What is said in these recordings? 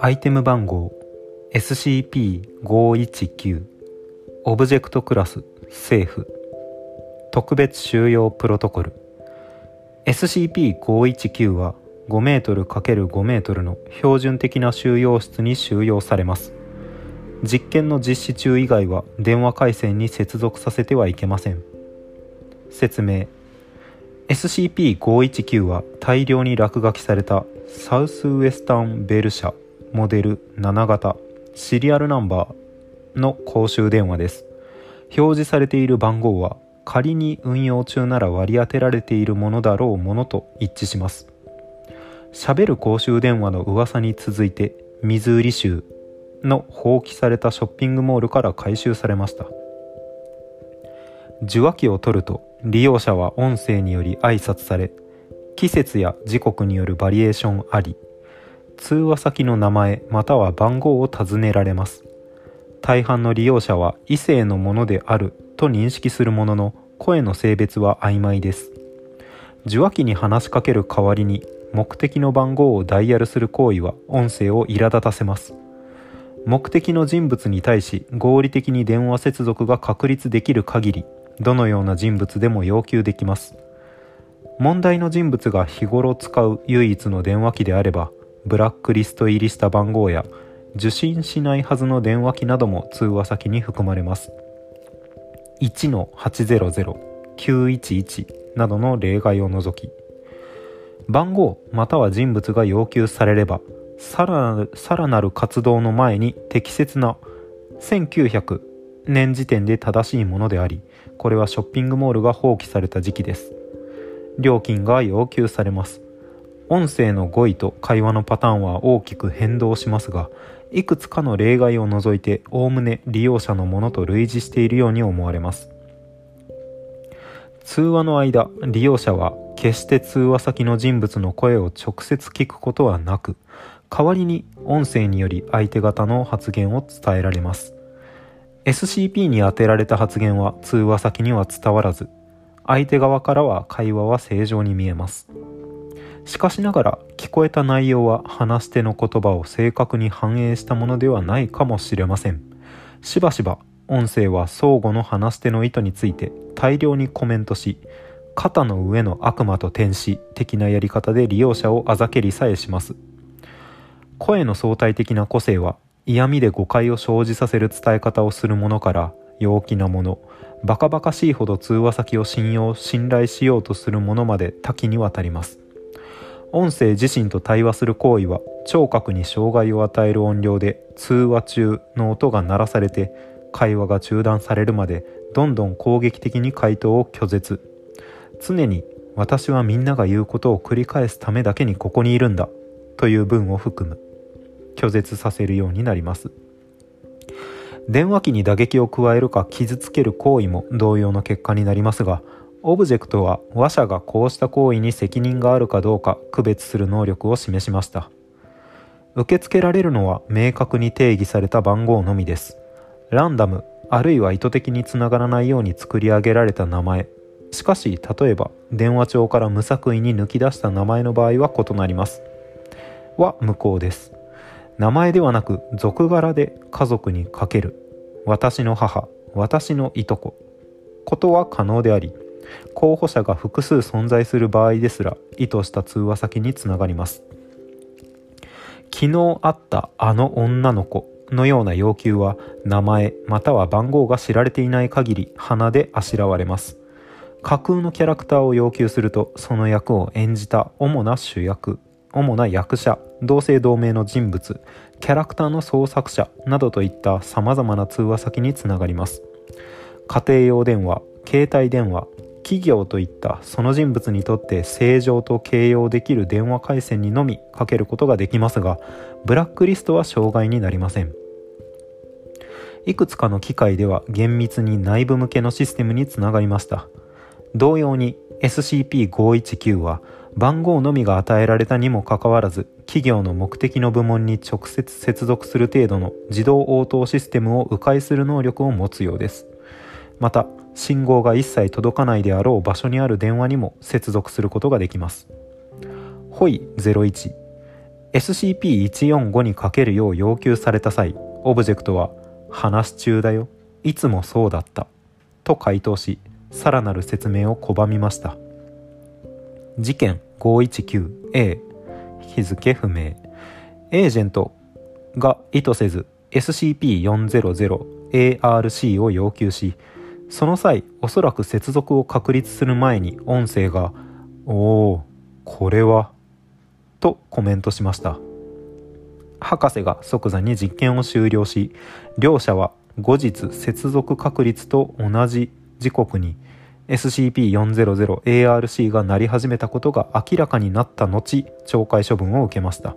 アイテム番号 SCP-519 オブジェクトクラス政府特別収容プロトコル SCP-519 は5メートル ×5 メートルの標準的な収容室に収容されます。実験の実施中以外は電話回線に接続させてはいけません。説明。SCP-519 は大量に落書きされたサウスウエスタンベル社モデル7型シリアルナンバーの公衆電話です。表示されている番号は仮に運用中なら割り当てられているものだろうものと一致します。喋る公衆電話の噂に続いてミズーリ州の放棄されたショッピングモールから回収されました。受話器を取ると利用者は音声により挨拶され季節や時刻によるバリエーションあり通話先の名前または番号を尋ねられます。大半の利用者は異性のものであると認識するものの声の性別は曖昧です。受話器に話しかける代わりに目的の番号をダイヤルする行為は音声を苛立たせます。目的の人物に対し合理的に電話接続が確立できる限りどのような人物でも要求できます。問題の人物が日頃使う唯一の電話機であればブラックリスト入りした番号や受信しないはずの電話機なども通話先に含まれます。1-800-911などの例外を除き番号または人物が要求されればさらなる活動の前に適切な1900年時点で正しいものでありこれはショッピングモールが放棄された時期です。料金が要求されます。音声の語彙と会話のパターンは大きく変動しますがいくつかの例外を除いておおむね利用者のものと類似しているように思われます。通話の間利用者は決して通話先の人物の声を直接聞くことはなく代わりに音声により相手方の発言を伝えられます。SCP に当てられた発言は通話先には伝わらず相手側からは会話は正常に見えます。しかしながら聞こえた内容は話し手の言葉を正確に反映したものではないかもしれません。しばしば音声は相互の話し手の意図について大量にコメントし肩の上の悪魔と天使的なやり方で利用者をあざけりさえします。声の相対的な個性は嫌味で誤解を生じさせる伝え方をするものから陽気なものバカバカしいほど通話先を信用信頼しようとするものまで多岐にわたります。音声自身と対話する行為は聴覚に障害を与える音量で通話中の音が鳴らされて会話が中断されるまでどんどん攻撃的に回答を拒絶。常に私はみんなが言うことを繰り返すためだけにここにいるんだという文を含む。拒絶させるようになります。電話機に打撃を加えるか傷つける行為も同様の結果になりますがオブジェクトは話者がこうした行為に責任があるかどうか区別する能力を示しました。受け付けられるのは明確に定義された番号のみです。ランダムあるいは意図的につながらないように作り上げられた名前。しかし例えば電話帳から無作為に抜き出した名前の場合は異なります。は無効です。名前ではなく俗柄で家族にかける。私の母私のいとこ。ことは可能であり候補者が複数存在する場合ですら意図した通話先につながります。昨日会ったあの女の子のような要求は名前または番号が知られていない限り鼻であしらわれます。架空のキャラクターを要求するとその役を演じた主な主役主な役者同姓同名の人物キャラクターの創作者などといった様々な通話先につながります。家庭用電話携帯電話企業といったその人物にとって正常と形容できる電話回線にのみかけることができますがブラックリストは障害になりません。いくつかの機械では厳密に内部向けのシステムにつながりました。同様に SCP-519 は番号のみが与えられたにもかかわらず企業の目的の部門に直接接続する程度の自動応答システムを迂回する能力を持つようです。また信号が一切届かないであろう場所にある電話にも接続することができます。ホイ01 SCP-145 にかけるよう要求された際オブジェクトは「話中だよいつもそうだった」と回答しさらなる説明を拒みました。事件 519A 日付不明。エージェントが意図せず SCP-400ARC を要求しその際おそらく接続を確立する前に音声が「おおこれは」とコメントしました。博士が即座に実験を終了し両者は後日接続確率と同じ時刻に SCP-400ARC が鳴り始めたことが明らかになった後懲戒処分を受けました。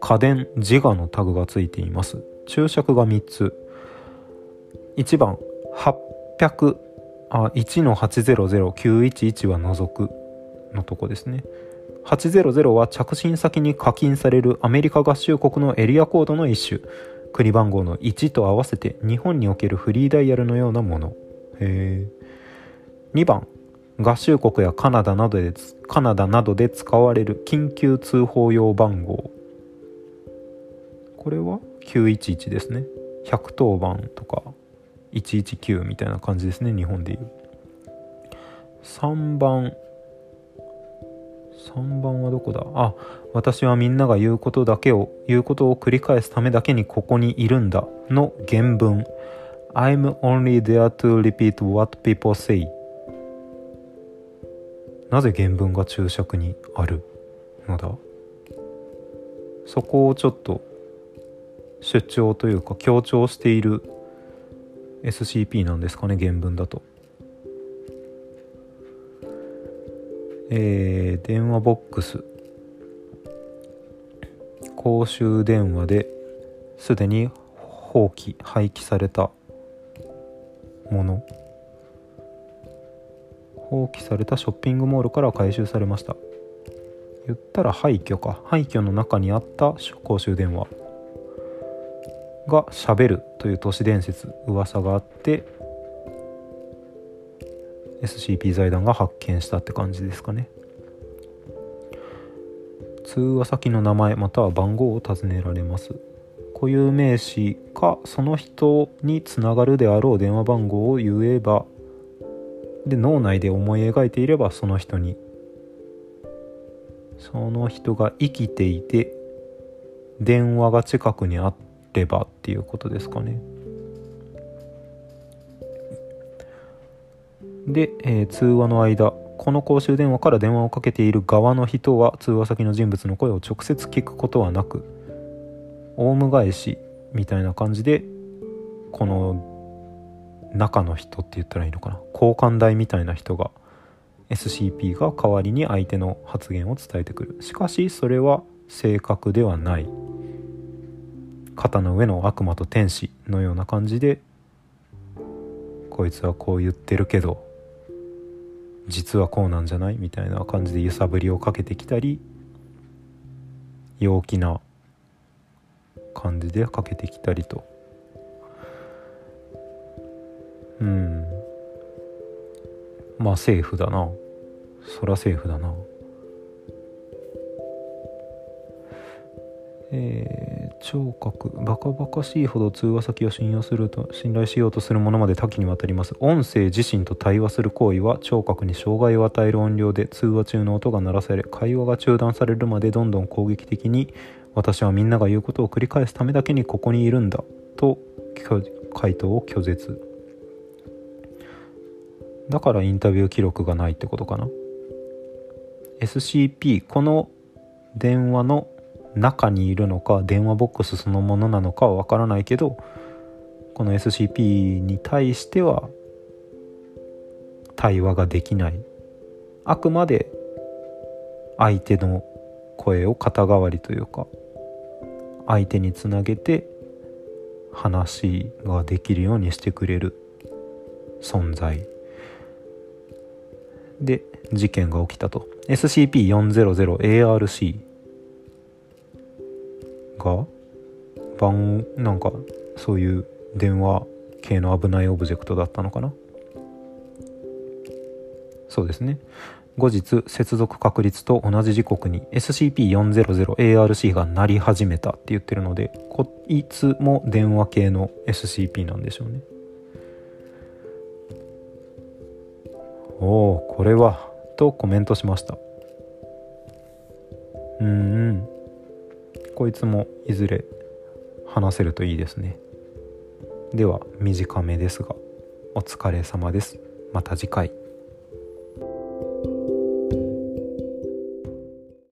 家電自我のタグがついています。注釈が3つ。1番800あ1の800911は除く。のとこですね。800は着信先に課金されるアメリカ合衆国のエリアコードの一種。国番号の1と合わせて日本におけるフリーダイヤルのようなもの。へえ2番合衆国やカナダなどでカナダなどで使われる緊急通報用番号。これは？911ですね。110番とか119みたいな感じですね日本でいう。3番。3番はどこだ？あ私はみんなが言うことだけを言うことを繰り返すためだけにここにいるんだの原文。I'm only there to repeat what people say. なぜ原文が注釈にあるのだ？そこをちょっと主張というか強調している SCP なんですかね原文だと。えー、電話ボックス。公衆電話ですでに放棄廃棄された。もの放棄されたショッピングモールから回収されました。言ったら廃墟か。廃墟の中にあった公衆電話。がしゃべるという都市伝説。噂があって SCP 財団が発見したって感じですかね。通話先の名前または番号を尋ねられます。固有名詞かその人につながるであろう電話番号を言えばで脳内で思い描いていればその人に。その人が生きていて電話が近くにあればっていうことですかね。で、えー、通話の間この公衆電話から電話をかけている側の人は通話先の人物の声を直接聞くことはなくオウム返しみたいな感じでこの中の人って言ったらいいのかな？交換台みたいな人が SCP が代わりに相手の発言を伝えてくる。しかしそれは正確ではない。肩の上の悪魔と天使のような感じでこいつはこう言ってるけど実はこうなんじゃない？みたいな感じで揺さぶりをかけてきたり陽気な感じでかけてきたりと。うん。まあセーフだな。そらセーフだな。えー、聴覚。バカバカしいほど通話先を信用すると信頼しようとするものまで多岐にわたります。音声自身と対話する行為は聴覚に障害を与える音量で通話中の音が鳴らされ会話が中断されるまでどんどん攻撃的に私はみんなが言うことを繰り返すためだけにここにいるんだと回答を拒絶。だからインタビュー記録がないってことかな。SCP この電話の中にいるのか電話ボックスそのものなのかはわからないけどこの SCP に対しては対話ができない。あくまで相手の声を肩代わりというか相手につなげて話ができるようにしてくれる存在。で事件が起きたと。SCP-400ARC が番なんかそういう電話系の危ないオブジェクトだったのかな。そうですね。後日接続確率と同じ時刻に SCP-400ARC が鳴り始めたって言ってるのでこいつも電話系の SCP なんでしょうね。おおこれはとコメントしました。うんうん。こいつもいずれ話せるといいですね。では短めですがお疲れ様です。また次回。